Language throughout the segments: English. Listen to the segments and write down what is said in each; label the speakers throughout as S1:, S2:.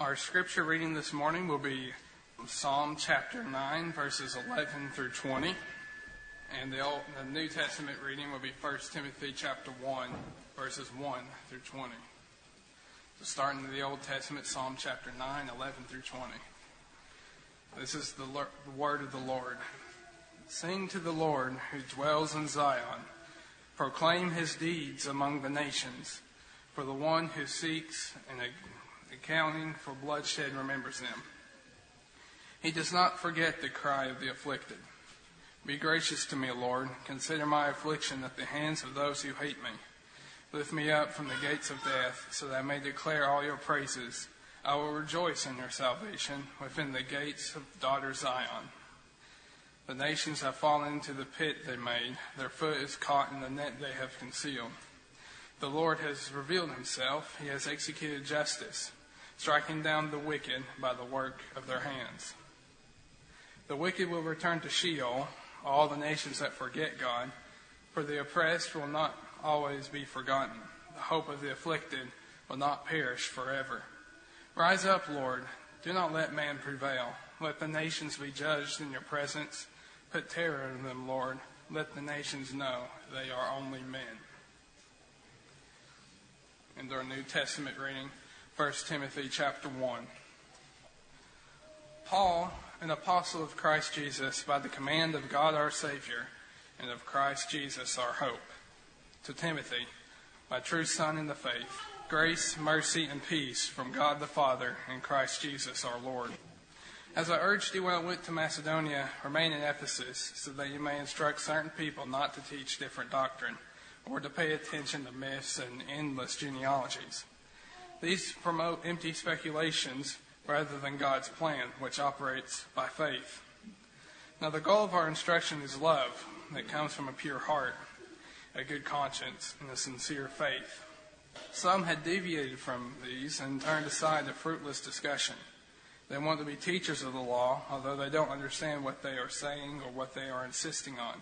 S1: Our scripture reading this morning will be Psalm chapter 9, verses 11 through 20. And the, Old, the New Testament reading will be 1 Timothy chapter 1, verses 1 through 20. So starting in the Old Testament, Psalm chapter 9, 11 through 20. This is the, the word of the Lord. Sing to the Lord who dwells in Zion. Proclaim his deeds among the nations. For the one who seeks an accounting for bloodshed remembers them. He does not forget the cry of the afflicted. Be gracious to me, Lord. Consider my affliction at the hands of those who hate me. Lift me up from the gates of death, so that I may declare all your praises. I will rejoice in your salvation within the gates of daughter Zion. The nations have fallen into the pit they made. Their foot is caught in the net they have concealed. The Lord has revealed himself. He has executed justice striking down the wicked by the work of their hands. The wicked will return to Sheol, all the nations that forget God, for the oppressed will not always be forgotten. The hope of the afflicted will not perish forever. Rise up, Lord. Do not let man prevail. Let the nations be judged in your presence. Put terror in them, Lord. Let the nations know they are only men. In our New Testament reading, 1 Timothy chapter 1. Paul, an apostle of Christ Jesus, by the command of God our Savior, and of Christ Jesus our hope. To Timothy, my true son in the faith, grace, mercy, and peace from God the Father and Christ Jesus our Lord. As I urged you when I went to Macedonia, remain in Ephesus, so that you may instruct certain people not to teach different doctrine, or to pay attention to myths and endless genealogies these promote empty speculations rather than God's plan, which operates by faith. Now, the goal of our instruction is love that comes from a pure heart, a good conscience, and a sincere faith. Some had deviated from these and turned aside to fruitless discussion. They want to be teachers of the law, although they don't understand what they are saying or what they are insisting on.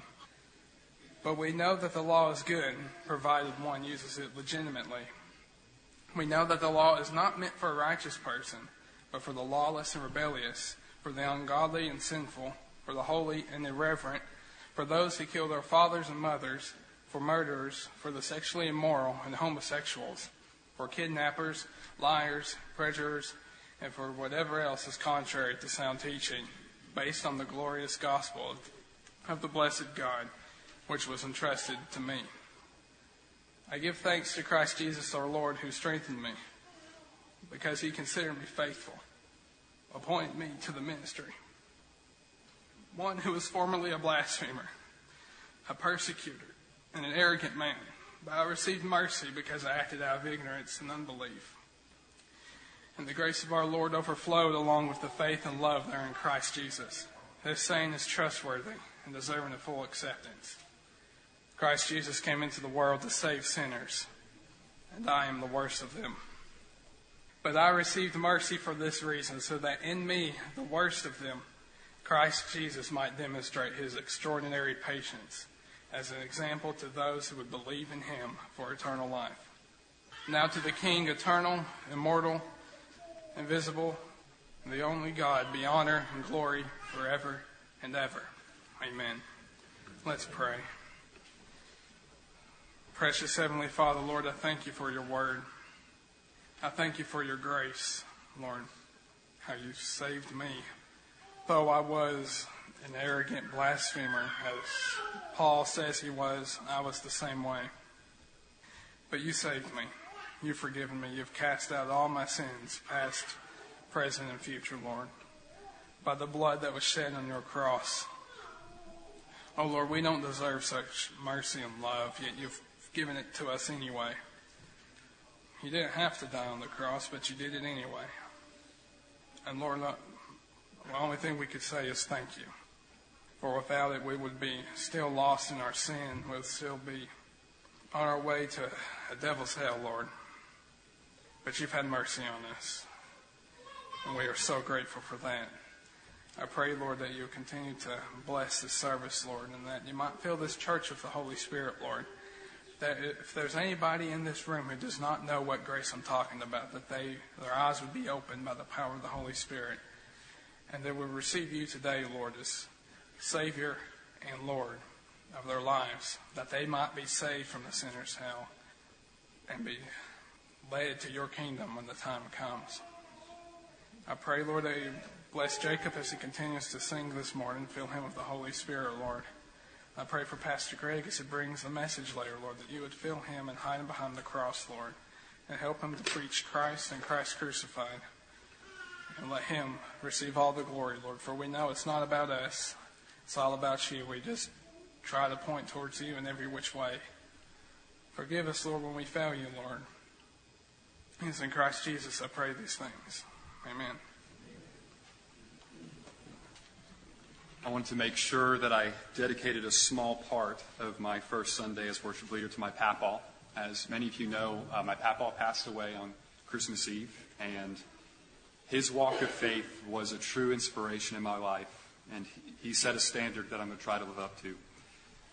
S1: But we know that the law is good, provided one uses it legitimately we know that the law is not meant for a righteous person, but for the lawless and rebellious, for the ungodly and sinful, for the holy and irreverent, for those who kill their fathers and mothers, for murderers, for the sexually immoral and homosexuals, for kidnappers, liars, perjurers, and for whatever else is contrary to sound teaching, based on the glorious gospel of the blessed God, which was entrusted to me. I give thanks to Christ Jesus our Lord who strengthened me because he considered me faithful, appointed me to the ministry. One who was formerly a blasphemer, a persecutor, and an arrogant man, but I received mercy because I acted out of ignorance and unbelief. And the grace of our Lord overflowed along with the faith and love there in Christ Jesus. This saying is trustworthy and deserving of full acceptance. Christ Jesus came into the world to save sinners, and I am the worst of them. But I received mercy for this reason, so that in me, the worst of them, Christ Jesus might demonstrate his extraordinary patience as an example to those who would believe in him for eternal life. Now to the King, eternal, immortal, invisible, the only God, be honor and glory forever and ever. Amen. Let's pray. Precious Heavenly Father, Lord, I thank you for your word. I thank you for your grace, Lord, how you saved me. Though I was an arrogant blasphemer, as Paul says he was, I was the same way. But you saved me. You've forgiven me. You've cast out all my sins, past, present, and future, Lord, by the blood that was shed on your cross. Oh, Lord, we don't deserve such mercy and love, yet you've given it to us anyway. You didn't have to die on the cross, but you did it anyway. And Lord, uh, the only thing we could say is thank you. For without it, we would be still lost in our sin. We'd still be on our way to a devil's hell, Lord. But you've had mercy on us. And we are so grateful for that. I pray, Lord, that you'll continue to bless this service, Lord, and that you might fill this church with the Holy Spirit, Lord if there's anybody in this room who does not know what grace I'm talking about, that they their eyes would be opened by the power of the Holy Spirit, and they would receive you today, Lord, as Savior and Lord of their lives, that they might be saved from the sinner's hell and be led to your kingdom when the time comes. I pray, Lord, that you bless Jacob as he continues to sing this morning. Fill him with the Holy Spirit, Lord. I pray for Pastor Greg as he brings the message later, Lord, that you would fill him and hide him behind the cross, Lord, and help him to preach Christ and Christ crucified. And let him receive all the glory, Lord, for we know it's not about us. It's all about you. We just try to point towards you in every which way. Forgive us, Lord, when we fail you, Lord. It's in Christ Jesus I pray these things. Amen.
S2: I want to make sure that I dedicated a small part of my first Sunday as worship leader to my papaw. As many of you know, uh, my papaw passed away on Christmas Eve, and his walk of faith was a true inspiration in my life, and he, he set a standard that I'm going to try to live up to.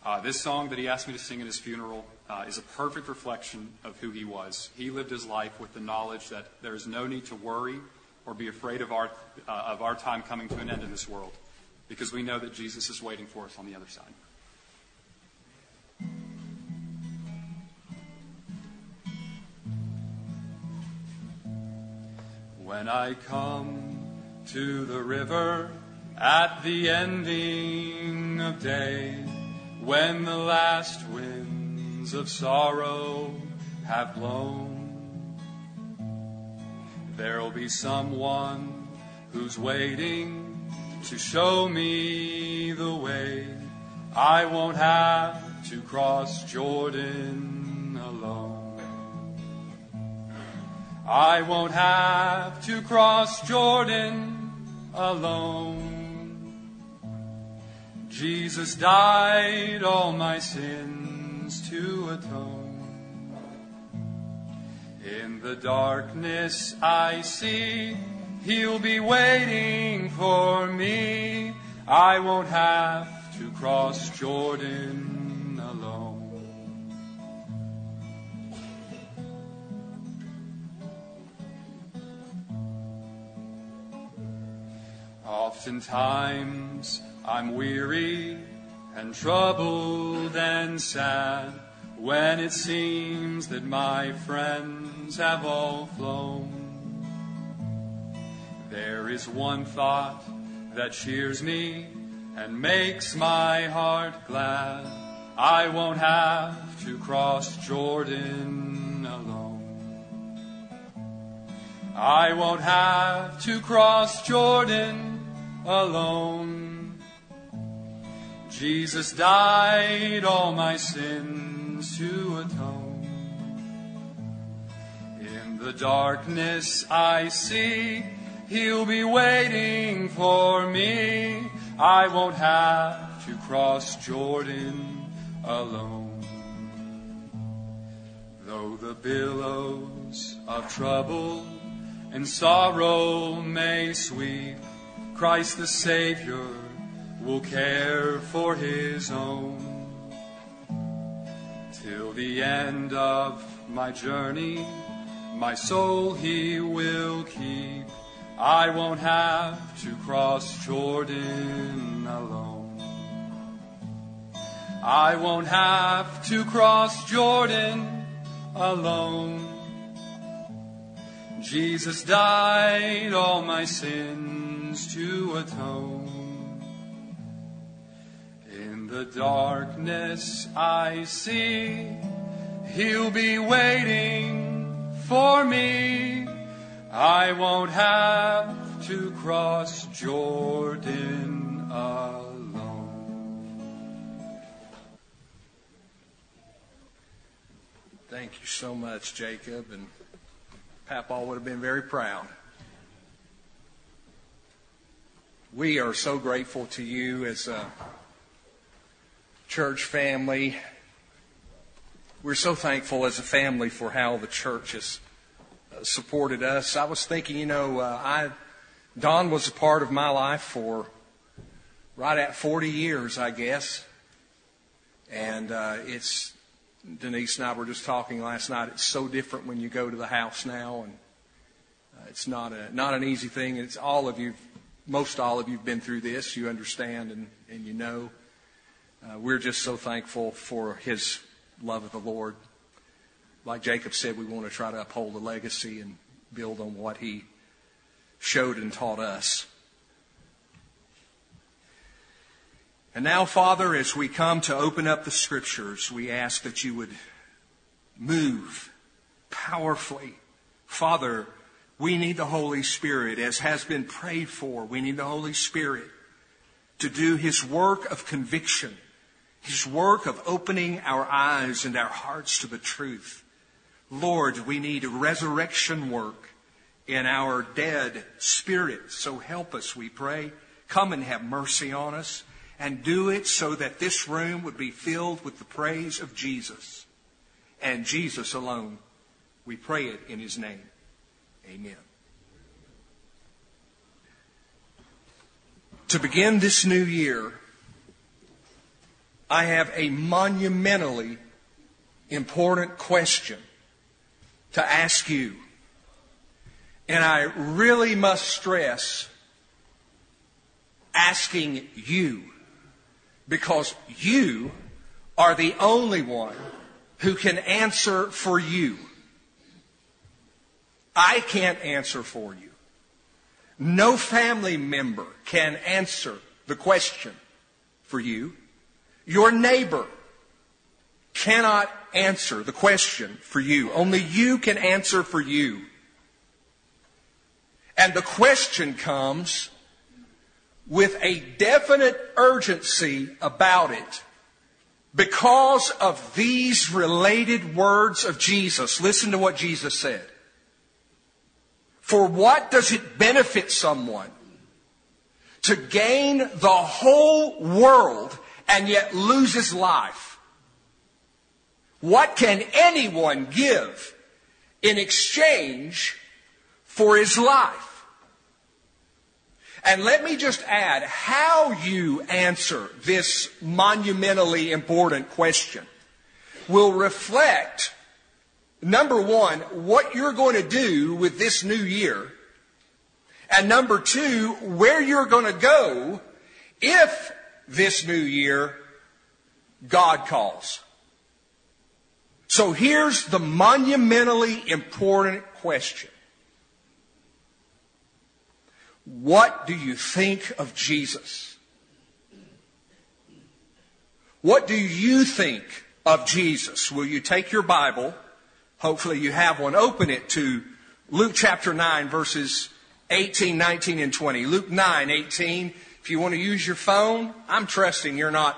S2: Uh, this song that he asked me to sing at his funeral uh, is a perfect reflection of who he was. He lived his life with the knowledge that there is no need to worry or be afraid of our, uh, of our time coming to an end in this world because we know that Jesus is waiting for us on the other side. When I come to the river at the ending of day, when the last winds of sorrow have blown, there'll be someone who's waiting to show me the way. I won't have to cross Jordan alone. I won't have to cross Jordan alone. Jesus died all my sins to atone. In the darkness I see He'll be waiting for me. I won't have to cross Jordan alone. Oftentimes I'm weary and troubled and sad when it seems that my friends have all flown. There is one thought that cheers me and makes my heart glad. I won't have to cross Jordan alone. I won't have to cross Jordan alone. Jesus died all my sins to atone. In the darkness I see He'll be waiting for me. I won't have to cross Jordan alone. Though the billows of trouble and sorrow may sweep, Christ the Savior will care for his own. Till the end of my journey, my soul he will keep I won't have to cross Jordan alone. I won't have to cross Jordan alone. Jesus died all my sins to atone. In the darkness I see, He'll be waiting for me I won't have to cross Jordan alone.
S3: Thank you so much, Jacob, and Papa would have been very proud. We are so grateful to you as a church family. We're so thankful as a family for how the church has supported us. I was thinking, you know, uh, I Don was a part of my life for right at 40 years, I guess, and uh, it's Denise and I were just talking last night. It's so different when you go to the house now, and uh, it's not a not an easy thing. It's all of you, most all of you've been through this. You understand and and you know. Uh, we're just so thankful for His love of the Lord. Like Jacob said, we want to try to uphold the legacy and build on what He showed and taught us. And now, Father, as we come to open up the scriptures, we ask that you would move powerfully. Father, we need the Holy Spirit, as has been prayed for. We need the Holy Spirit to do His work of conviction, His work of opening our eyes and our hearts to the truth. Lord, we need resurrection work in our dead spirit. So help us, we pray. Come and have mercy on us and do it so that this room would be filled with the praise of Jesus and Jesus alone. We pray it in His name. Amen. To begin this new year, I have a monumentally important question to ask you. And I really must stress asking you because you are the only one who can answer for you. I can't answer for you. No family member can answer the question for you. Your neighbor cannot answer the question for you. Only you can answer for you. And the question comes with a definite urgency about it because of these related words of Jesus. Listen to what Jesus said. For what does it benefit someone to gain the whole world and yet lose his life? What can anyone give in exchange for his life? And let me just add how you answer this monumentally important question will reflect, number one, what you're going to do with this new year. And number two, where you're going to go if this new year God calls. So here's the monumentally important question. What do you think of Jesus? What do you think of Jesus? Will you take your Bible? Hopefully you have one. Open it to Luke chapter 9 verses 18, 19, and 20. Luke 9, 18. If you want to use your phone, I'm trusting you're not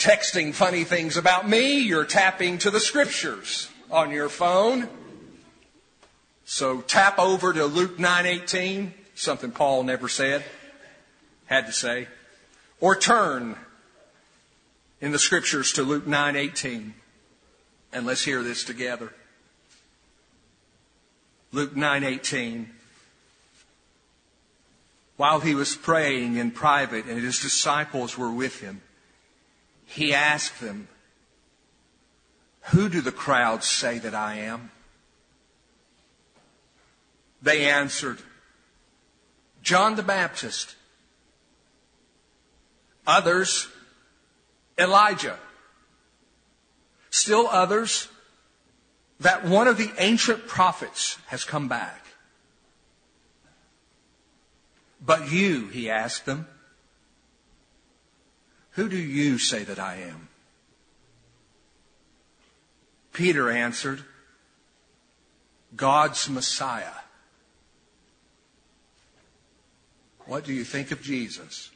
S3: texting funny things about me. You're tapping to the scriptures on your phone. So tap over to Luke 9:18, something Paul never said, had to say, or turn in the scriptures to Luke 9:18 and let's hear this together. Luke 9:18 While he was praying in private and his disciples were with him, he asked them, "Who do the crowds say that I am?" They answered, John the Baptist. Others, Elijah. Still others, that one of the ancient prophets has come back. But you, he asked them, who do you say that I am? Peter answered, God's Messiah. What do you think of Jesus?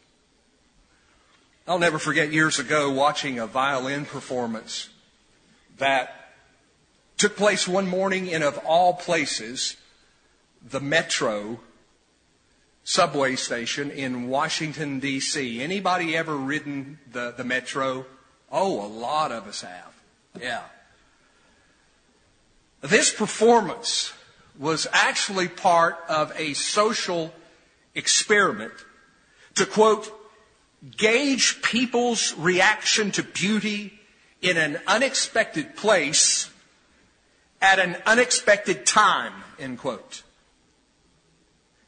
S3: I'll never forget years ago watching a violin performance that took place one morning in, of all places, the Metro subway station in Washington, D.C. Anybody ever ridden the, the Metro? Oh, a lot of us have. Yeah. This performance was actually part of a social experiment to quote, gauge people's reaction to beauty in an unexpected place at an unexpected time, end quote.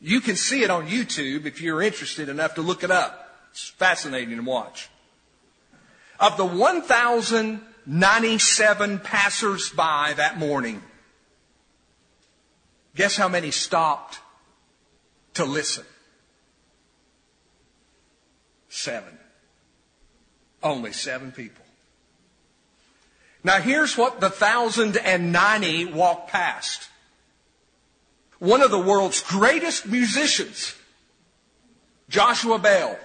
S3: You can see it on YouTube if you're interested enough to look it up. It's fascinating to watch. Of the 1,097 passers-by that morning, guess how many stopped to listen? Seven. Only seven people. Now here's what the 1,090 walked past. One of the world's greatest musicians, Joshua Bell,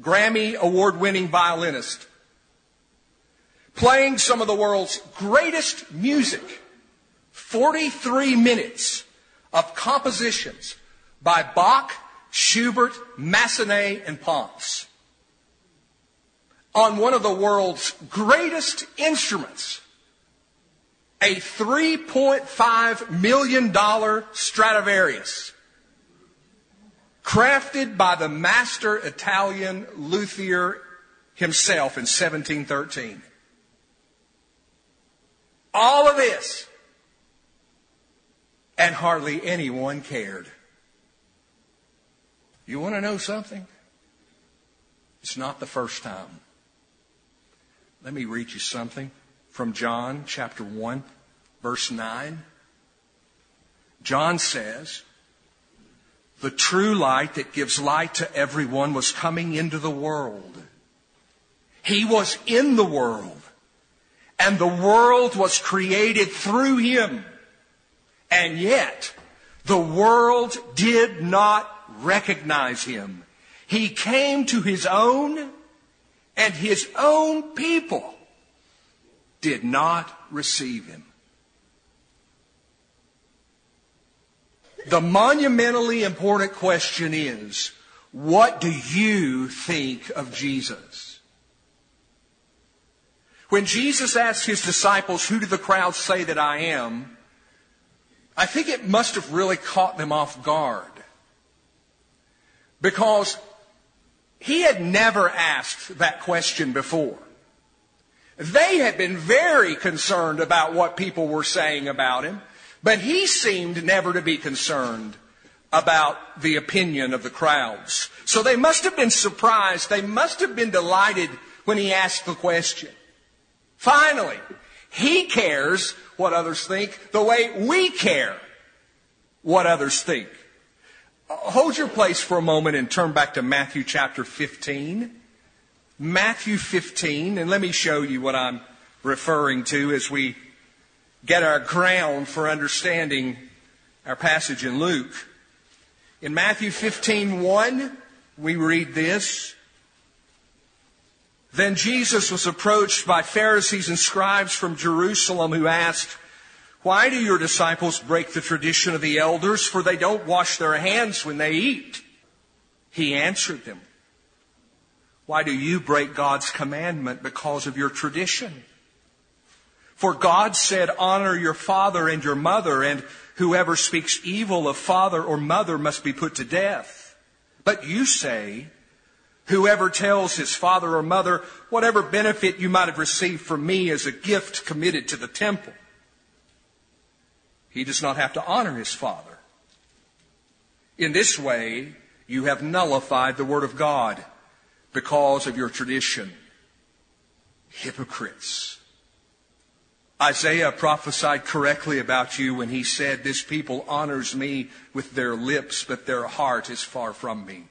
S3: Grammy award winning violinist, playing some of the world's greatest music, 43 minutes of compositions by Bach, Schubert, Massenet, and Ponce on one of the world's greatest instruments, a $3.5 million Stradivarius, crafted by the master Italian luthier himself in 1713. All of this, and hardly anyone cared. You want to know something? It's not the first time. Let me read you something from John chapter 1, verse 9. John says, The true light that gives light to everyone was coming into the world. He was in the world, and the world was created through him. And yet, the world did not recognize him. He came to his own, and his own people did not receive him. The monumentally important question is, what do you think of Jesus? When Jesus asked his disciples, who do the crowds say that I am? I think it must have really caught them off guard. Because he had never asked that question before. They had been very concerned about what people were saying about him, but he seemed never to be concerned about the opinion of the crowds. So they must have been surprised. They must have been delighted when he asked the question. Finally, he cares what others think the way we care what others think. Uh, hold your place for a moment and turn back to Matthew chapter 15. Matthew 15, and let me show you what I'm referring to as we get our ground for understanding our passage in Luke. In Matthew 15, 1, we read this. Then Jesus was approached by Pharisees and scribes from Jerusalem who asked, why do your disciples break the tradition of the elders? For they don't wash their hands when they eat. He answered them, Why do you break God's commandment because of your tradition? For God said, Honor your father and your mother, and whoever speaks evil of father or mother must be put to death. But you say, Whoever tells his father or mother, Whatever benefit you might have received from me is a gift committed to the temple he does not have to honor his father. In this way, you have nullified the word of God because of your tradition. Hypocrites. Isaiah prophesied correctly about you when he said, This people honors me with their lips, but their heart is far from me.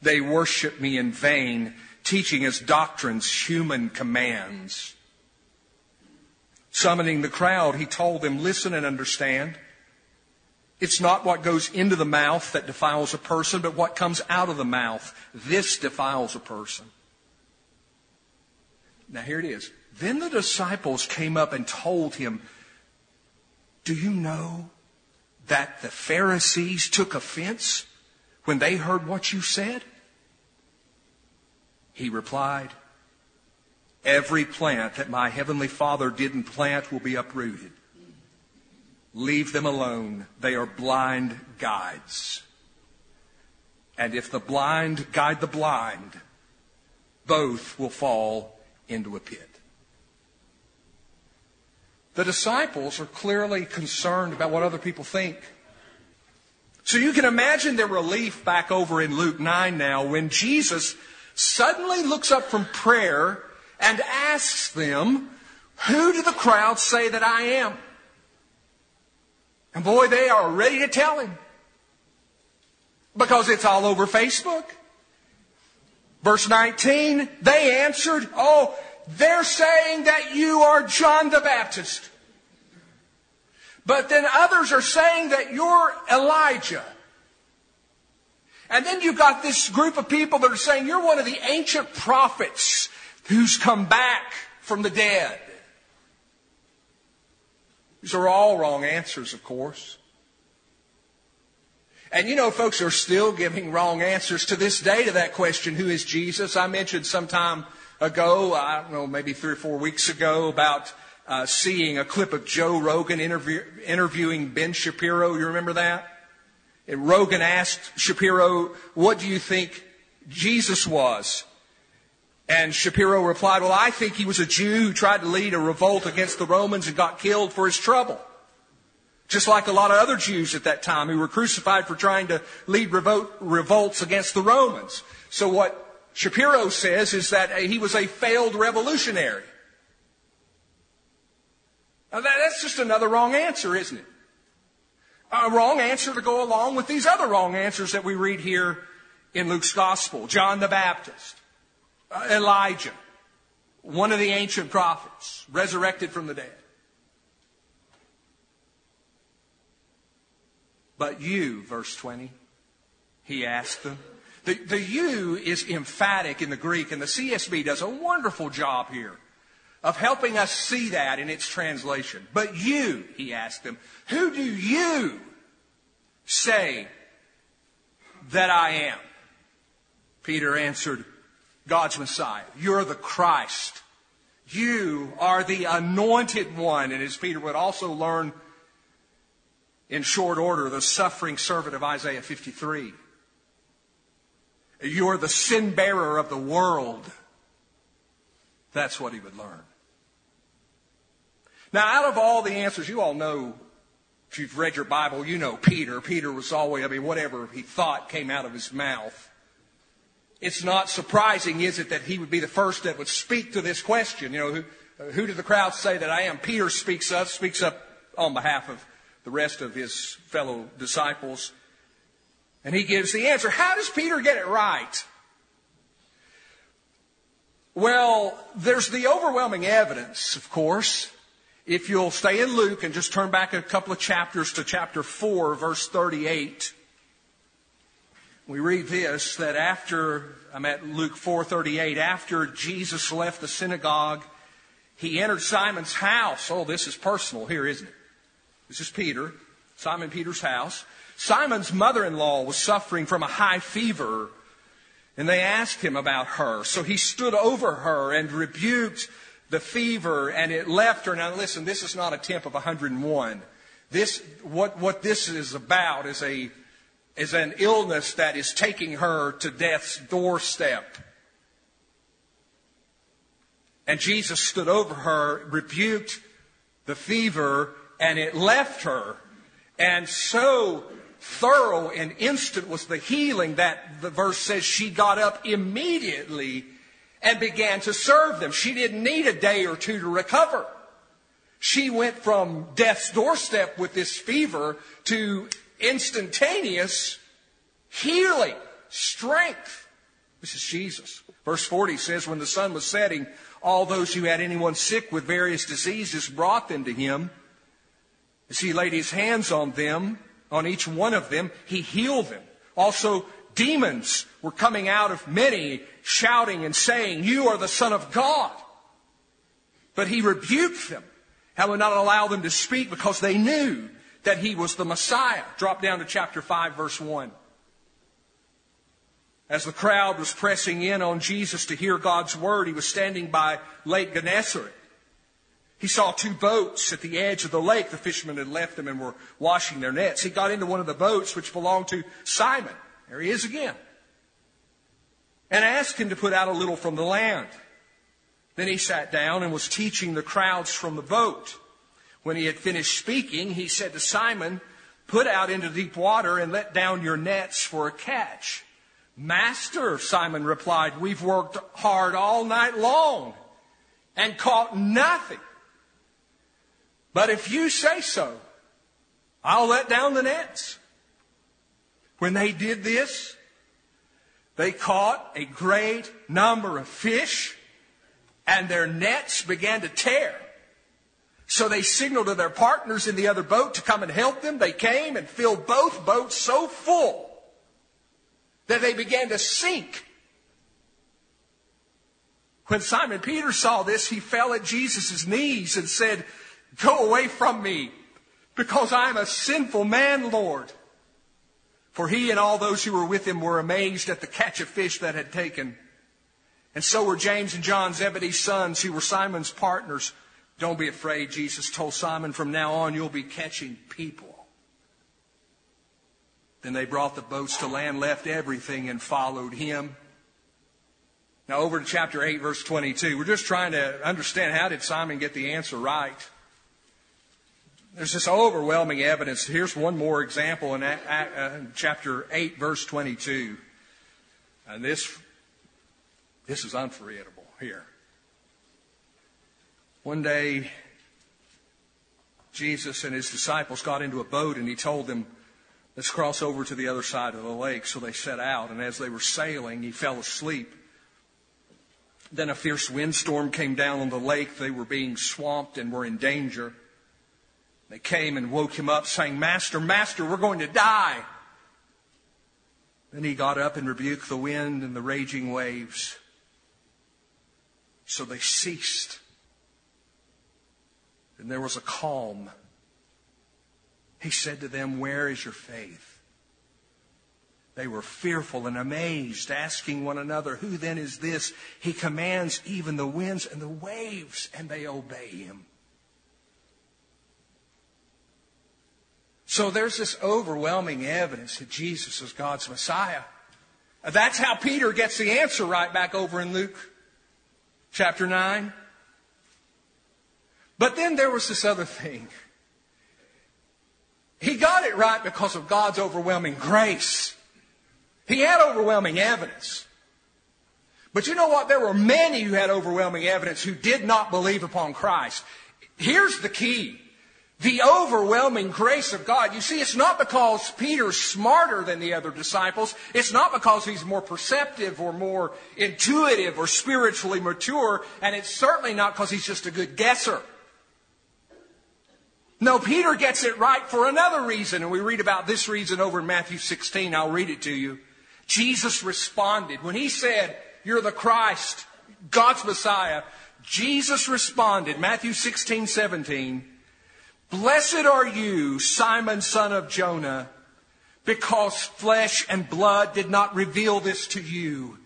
S3: They worship me in vain, teaching as doctrines human commands. Summoning the crowd, he told them, Listen and understand. It's not what goes into the mouth that defiles a person, but what comes out of the mouth. This defiles a person. Now here it is. Then the disciples came up and told him, Do you know that the Pharisees took offense when they heard what you said? He replied, Every plant that my heavenly Father didn't plant will be uprooted. Leave them alone. They are blind guides. And if the blind guide the blind, both will fall into a pit. The disciples are clearly concerned about what other people think. So you can imagine their relief back over in Luke 9 now when Jesus suddenly looks up from prayer and asks them, Who do the crowd say that I am? And boy, they are ready to tell him. Because it's all over Facebook. Verse 19, they answered, Oh, they're saying that you are John the Baptist. But then others are saying that you're Elijah. And then you've got this group of people that are saying you're one of the ancient prophets who's come back from the dead. These are all wrong answers, of course. And you know, folks are still giving wrong answers to this day to that question, who is Jesus? I mentioned some time ago, I don't know, maybe three or four weeks ago, about uh, seeing a clip of Joe Rogan interview, interviewing Ben Shapiro. You remember that? And Rogan asked Shapiro, What do you think Jesus was? And Shapiro replied, Well, I think he was a Jew who tried to lead a revolt against the Romans and got killed for his trouble. Just like a lot of other Jews at that time who were crucified for trying to lead revolt, revolts against the Romans. So what Shapiro says is that he was a failed revolutionary. Now that, that's just another wrong answer, isn't it? A wrong answer to go along with these other wrong answers that we read here in Luke's Gospel. John the Baptist, uh, Uh, Elijah, one of the ancient prophets, resurrected from the dead. But you, verse 20, he asked them. The, the you is emphatic in the Greek, and the CSB does a wonderful job here of helping us see that in its translation. But you, he asked them, who do you say that I am? Peter answered, God's Messiah. You're the Christ. You are the anointed one. And as Peter would also learn in short order, the suffering servant of Isaiah 53. You're the sin bearer of the world. That's what he would learn. Now, out of all the answers, you all know, if you've read your Bible, you know Peter. Peter was always, I mean, whatever he thought came out of his mouth. It's not surprising, is it, that he would be the first that would speak to this question. You know, who, uh, who did the crowd say that I am? Peter speaks up, speaks up on behalf of the rest of his fellow disciples. And he gives the answer. How does Peter get it right? Well, there's the overwhelming evidence, of course, if you'll stay in Luke and just turn back a couple of chapters to chapter 4, verse 38, we read this that after, I'm at Luke 4:38, after Jesus left the synagogue, he entered Simon's house. Oh, this is personal here, isn't it? This is Peter, Simon Peter's house. Simon's mother-in-law was suffering from a high fever, and they asked him about her. So he stood over her and rebuked the fever and it left her. Now listen, this is not a temp of 101. This, what, what this is about is a, is an illness that is taking her to death's doorstep. And Jesus stood over her, rebuked the fever, and it left her. And so thorough and instant was the healing that the verse says she got up immediately and began to serve them. She didn't need a day or two to recover. She went from death's doorstep with this fever to instantaneous healing, strength. This is Jesus. Verse 40 says, When the sun was setting, all those who had anyone sick with various diseases brought them to him. As he laid his hands on them, on each one of them, he healed them. Also, demons were coming out of many, shouting and saying, You are the Son of God. But he rebuked them and would not allow them to speak because they knew that he was the Messiah. Drop down to chapter 5, verse 1. As the crowd was pressing in on Jesus to hear God's word, he was standing by Lake Gennesaret. He saw two boats at the edge of the lake. The fishermen had left them and were washing their nets. He got into one of the boats which belonged to Simon. There he is again. And asked him to put out a little from the land. Then he sat down and was teaching the crowds from the boat. When he had finished speaking, he said to Simon, Put out into deep water and let down your nets for a catch. Master, Simon replied, We've worked hard all night long and caught nothing. But if you say so, I'll let down the nets. When they did this, they caught a great number of fish and their nets began to tear. So they signaled to their partners in the other boat to come and help them. They came and filled both boats so full that they began to sink. When Simon Peter saw this, he fell at Jesus' knees and said, Go away from me, because I am a sinful man, Lord. For he and all those who were with him were amazed at the catch of fish that had taken. And so were James and John, Zebedee's sons, who were Simon's partners. Don't be afraid, Jesus told Simon, from now on you'll be catching people. Then they brought the boats to land, left everything, and followed him. Now over to chapter 8, verse 22. We're just trying to understand how did Simon get the answer right? There's this overwhelming evidence. Here's one more example in uh, chapter 8, verse 22. And this, this is unforgettable here. One day, Jesus and his disciples got into a boat and he told them, Let's cross over to the other side of the lake. So they set out, and as they were sailing, he fell asleep. Then a fierce windstorm came down on the lake. They were being swamped and were in danger. They came and woke him up, saying, Master, Master, we're going to die. Then he got up and rebuked the wind and the raging waves. So they ceased. And there was a calm. He said to them, Where is your faith? They were fearful and amazed, asking one another, Who then is this? He commands even the winds and the waves, and they obey him. So there's this overwhelming evidence that Jesus is God's Messiah. That's how Peter gets the answer right back over in Luke chapter 9. But then there was this other thing. He got it right because of God's overwhelming grace. He had overwhelming evidence. But you know what? There were many who had overwhelming evidence who did not believe upon Christ. Here's the key the overwhelming grace of God. You see, it's not because Peter's smarter than the other disciples. It's not because he's more perceptive or more intuitive or spiritually mature. And it's certainly not because he's just a good guesser. No, Peter gets it right for another reason. And we read about this reason over in Matthew 16. I'll read it to you. Jesus responded. When he said, You're the Christ, God's Messiah, Jesus responded, Matthew 16, 17. Blessed are you, Simon, son of Jonah, because flesh and blood did not reveal this to you.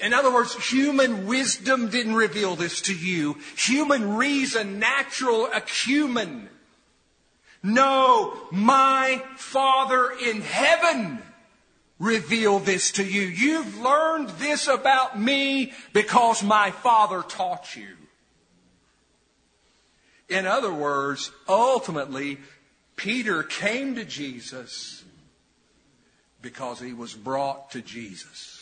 S3: In other words, human wisdom didn't reveal this to you. Human reason, natural acumen. No, my Father in heaven revealed this to you. You've learned this about me because my Father taught you. In other words, ultimately, Peter came to Jesus because he was brought to Jesus.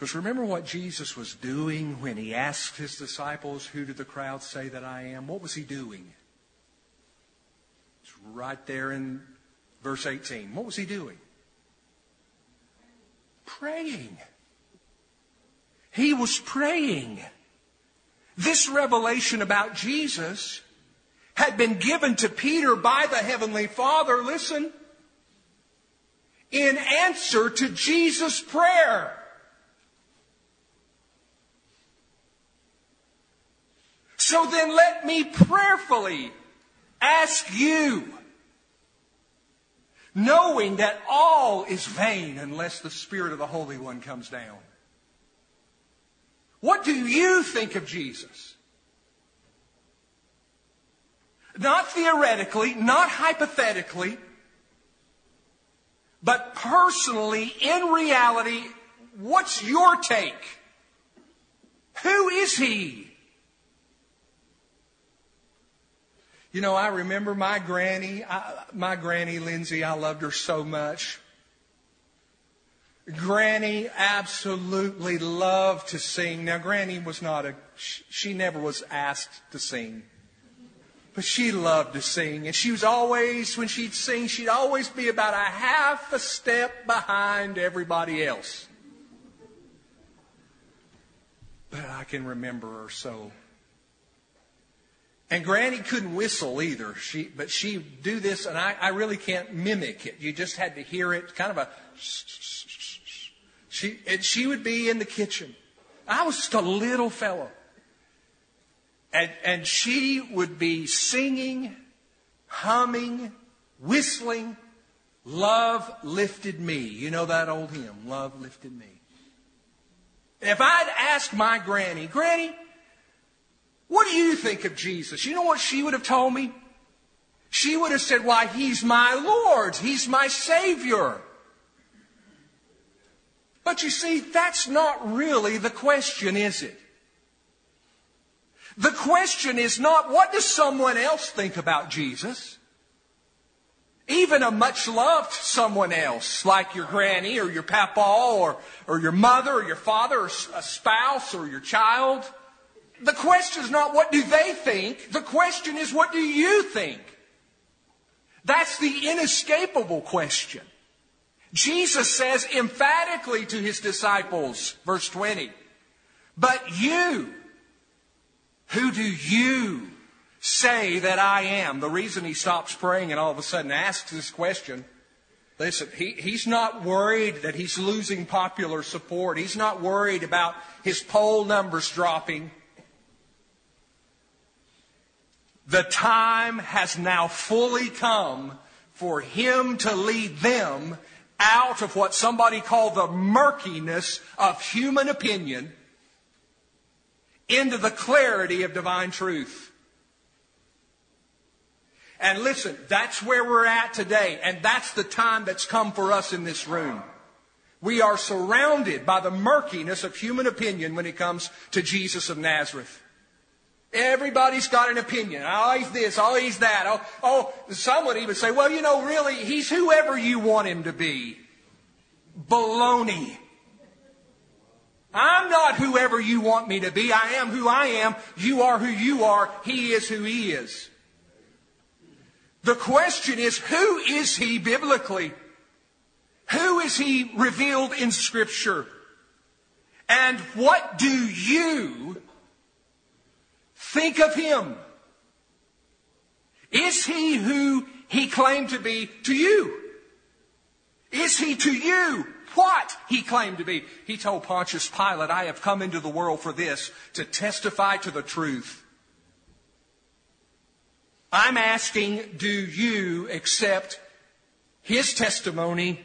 S3: Because remember what Jesus was doing when he asked his disciples, Who did the crowd say that I am? What was he doing? It's right there in verse 18. What was he doing? Praying. He was praying. This revelation about Jesus had been given to Peter by the Heavenly Father, listen, in answer to Jesus' prayer. So then let me prayerfully ask you, knowing that all is vain unless the Spirit of the Holy One comes down. What do you think of Jesus? Not theoretically, not hypothetically, but personally, in reality, what's your take? Who is he? You know, I remember my granny, I, my granny Lindsay, I loved her so much. Granny absolutely loved to sing. Now, Granny was not a, she never was asked to sing. But she loved to sing. And she was always, when she'd sing, she'd always be about a half a step behind everybody else. But I can remember her so. And Granny couldn't whistle either. She, but she'd do this, and I, I really can't mimic it. You just had to hear it, kind of a. She, and she would be in the kitchen. I was just a little fellow. And, and she would be singing, humming, whistling, Love lifted me. You know that old hymn, Love lifted me. If I'd asked my granny, Granny, what do you think of Jesus? You know what she would have told me? She would have said, Why, he's my Lord. He's my Savior. But you see, that's not really the question, is it? The question is not what does someone else think about Jesus? Even a much loved someone else, like your granny or your papa or, or your mother or your father or a spouse or your child. The question is not what do they think. The question is what do you think? That's the inescapable question. Jesus says emphatically to his disciples, verse 20, but you, who do you say that I am? The reason he stops praying and all of a sudden asks this question, listen, he, he's not worried that he's losing popular support. He's not worried about his poll numbers dropping. The time has now fully come for him to lead them out of what somebody called the murkiness of human opinion into the clarity of divine truth. And listen, that's where we're at today, and that's the time that's come for us in this room. We are surrounded by the murkiness of human opinion when it comes to Jesus of Nazareth. Everybody's got an opinion. Oh, he's this. Oh, he's that. Oh, oh, some would even say, well, you know, really, he's whoever you want him to be. Baloney. I'm not whoever you want me to be. I am who I am. You are who you are. He is who he is. The question is, who is he biblically? Who is he revealed in Scripture? And what do you think of him? Is he who he claimed to be to you? Is he to you what he claimed to be? He told Pontius Pilate, I have come into the world for this, to testify to the truth. I'm asking, do you accept his testimony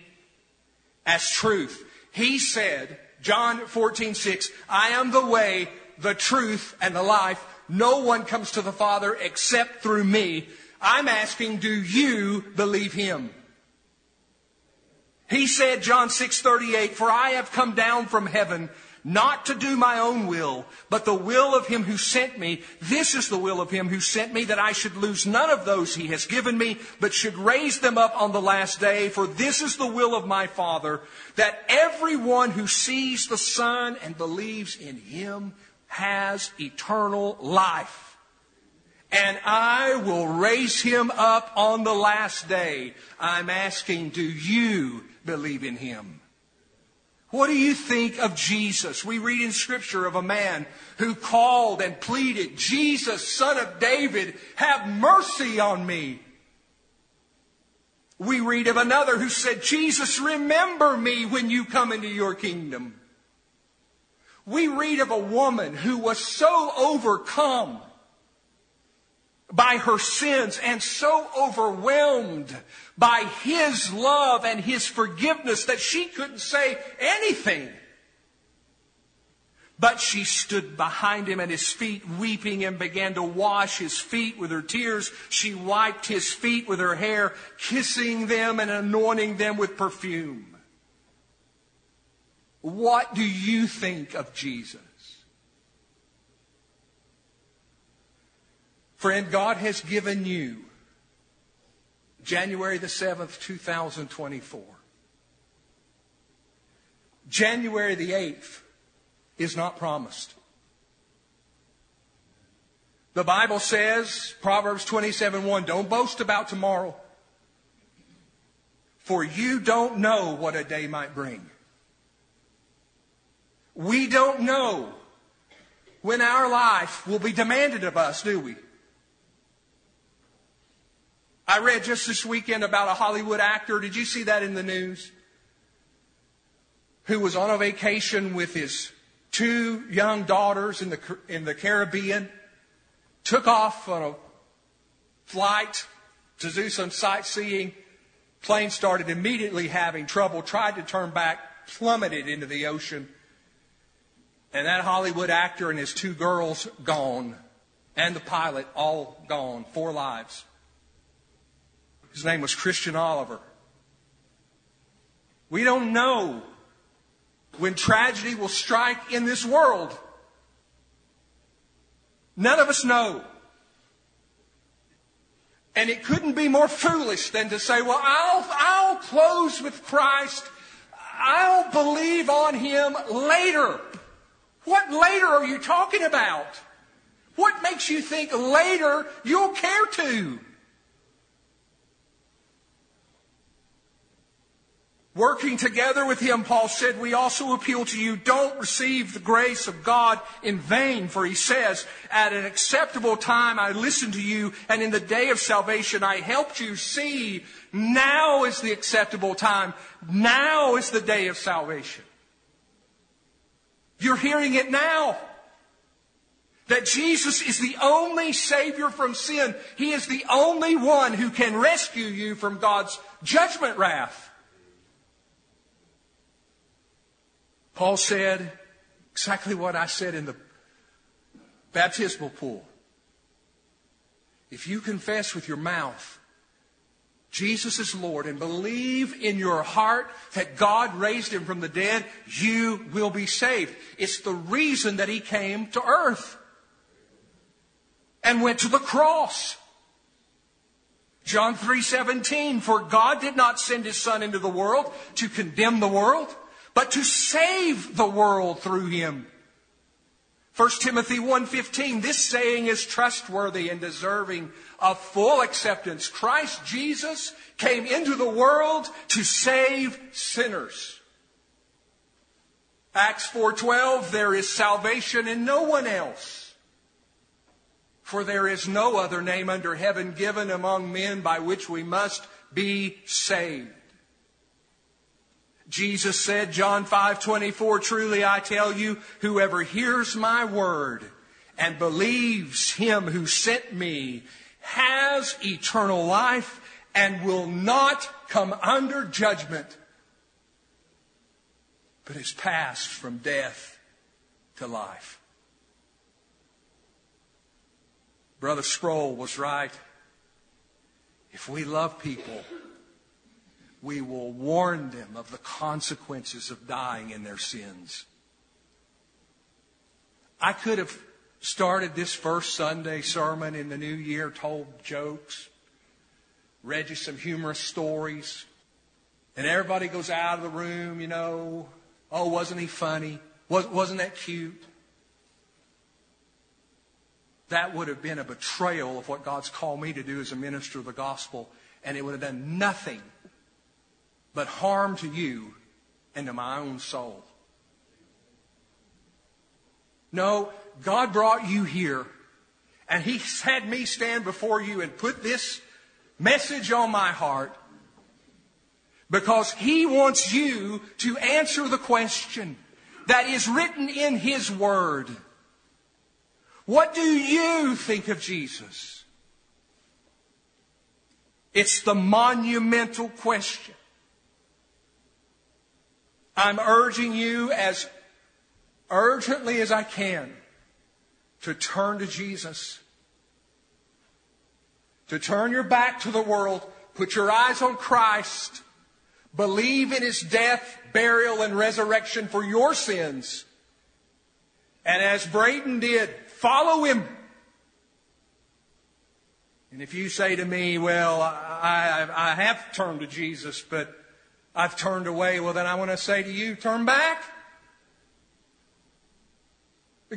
S3: as truth? He said, John 14, 6, I am the way, the truth, and the life. No one comes to the Father except through me. I'm asking, do you believe him? He said, John 6:38, "For I have come down from heaven not to do my own will, but the will of him who sent me. This is the will of him who sent me, that I should lose none of those he has given me, but should raise them up on the last day. For this is the will of my Father, that everyone who sees the Son and believes in him has eternal life and I will raise him up on the last day. I'm asking, do you believe in him? What do you think of Jesus? We read in Scripture of a man who called and pleaded, Jesus, son of David, have mercy on me. We read of another who said, Jesus, remember me when you come into your kingdom. We read of a woman who was so overcome by her sins and so overwhelmed by his love and his forgiveness that she couldn't say anything. But she stood behind him at his feet, weeping, and began to wash his feet with her tears. She wiped his feet with her hair, kissing them and anointing them with perfume. What do you think of Jesus? Friend, God has given you January the 7th, 2024. January the 8th is not promised. The Bible says, Proverbs 27 1, don't boast about tomorrow, for you don't know what a day might bring. We don't know when our life will be demanded of us, do we? I read just this weekend about a Hollywood actor. Did you see that in the news? Who was on a vacation with his two young daughters in the, in the Caribbean took off on a flight to do some sightseeing. Plane started immediately having trouble, tried to turn back, plummeted into the ocean. And that Hollywood actor and his two girls gone, and the pilot all gone, four lives. His name was Christian Oliver. We don't know when tragedy will strike in this world. None of us know. And it couldn't be more foolish than to say, well, I'll, I'll close with Christ. I'll believe on Him later. What later are you talking about? What makes you think later you'll care to? Working together with him, Paul said, we also appeal to you, don't receive the grace of God in vain, for he says, at an acceptable time I listened to you, and in the day of salvation I helped you see, now is the acceptable time, now is the day of salvation. You're hearing it now. That Jesus is the only Savior from sin. He is the only one who can rescue you from God's judgment wrath. Paul said exactly what I said in the baptismal pool. If you confess with your mouth Jesus is Lord and believe in your heart that God raised him from the dead, you will be saved. It's the reason that he came to earth and went to the cross. John 3:17 For God did not send his son into the world to condemn the world but to save the world through him. 1 Timothy 1:15 This saying is trustworthy and deserving of full acceptance. Christ Jesus came into the world to save sinners. Acts 4:12 There is salvation in no one else. For there is no other name under heaven given among men by which we must be saved. Jesus said, John 5 24, truly I tell you, whoever hears my word and believes him who sent me has eternal life and will not come under judgment, but is passed from death to life. Brother Sproul was right. If we love people, we will warn them of the consequences of dying in their sins. I could have started this first Sunday sermon in the new year, told jokes, read you some humorous stories, and everybody goes out of the room, you know, oh, wasn't he funny? Wasn't that cute? That would have been a betrayal of what God's called me to do as a minister of the gospel, and it would have done nothing but harm to you and to my own soul. No, God brought you here and He had me stand before you and put this message on my heart because He wants you to answer the question that is written in His Word. What do you think of Jesus? It's the monumental question. I'm urging you as urgently as I can to turn to Jesus. To turn your back to the world, put your eyes on Christ, believe in his death, burial, and resurrection for your sins. And as Braden did, follow him. And if you say to me, well, I, I, I have turned to Jesus, but I've turned away, well, then I want to say to you, turn back.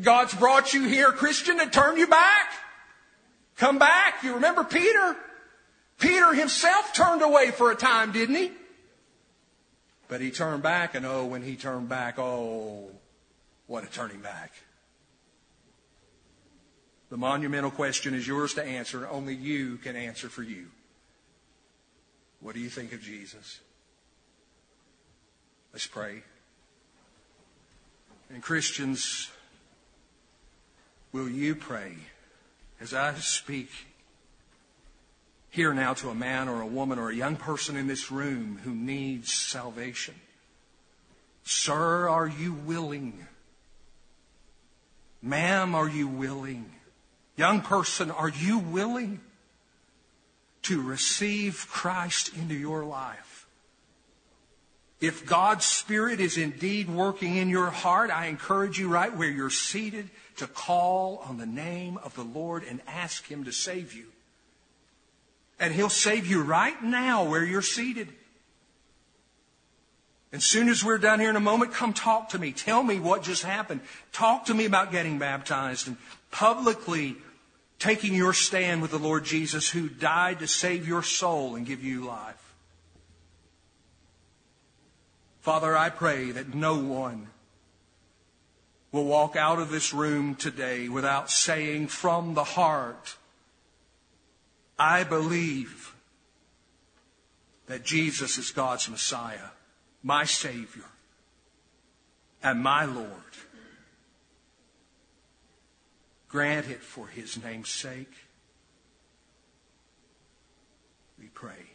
S3: God's brought you here, Christian, to turn you back. Come back. You remember Peter? Peter himself turned away for a time, didn't he? But he turned back, and oh, when he turned back, oh, what a turning back. The monumental question is yours to answer. Only you can answer for you. What do you think of Jesus? Let's pray. And Christians, will you pray as I speak here now to a man or a woman or a young person in this room who needs salvation? Sir, are you willing? Ma'am, are you willing? Young person, are you willing to receive Christ into your life? If God's Spirit is indeed working in your heart, I encourage you right where you're seated to call on the name of the Lord and ask Him to save you. And He'll save you right now where you're seated. As soon as we're done here in a moment, come talk to me. Tell me what just happened. Talk to me about getting baptized and publicly taking your stand with the Lord Jesus who died to save your soul and give you life. Father, I pray that no one will walk out of this room today without saying from the heart, I believe that Jesus is God's Messiah, my Savior, and my Lord. Grant it for his name's sake. We pray.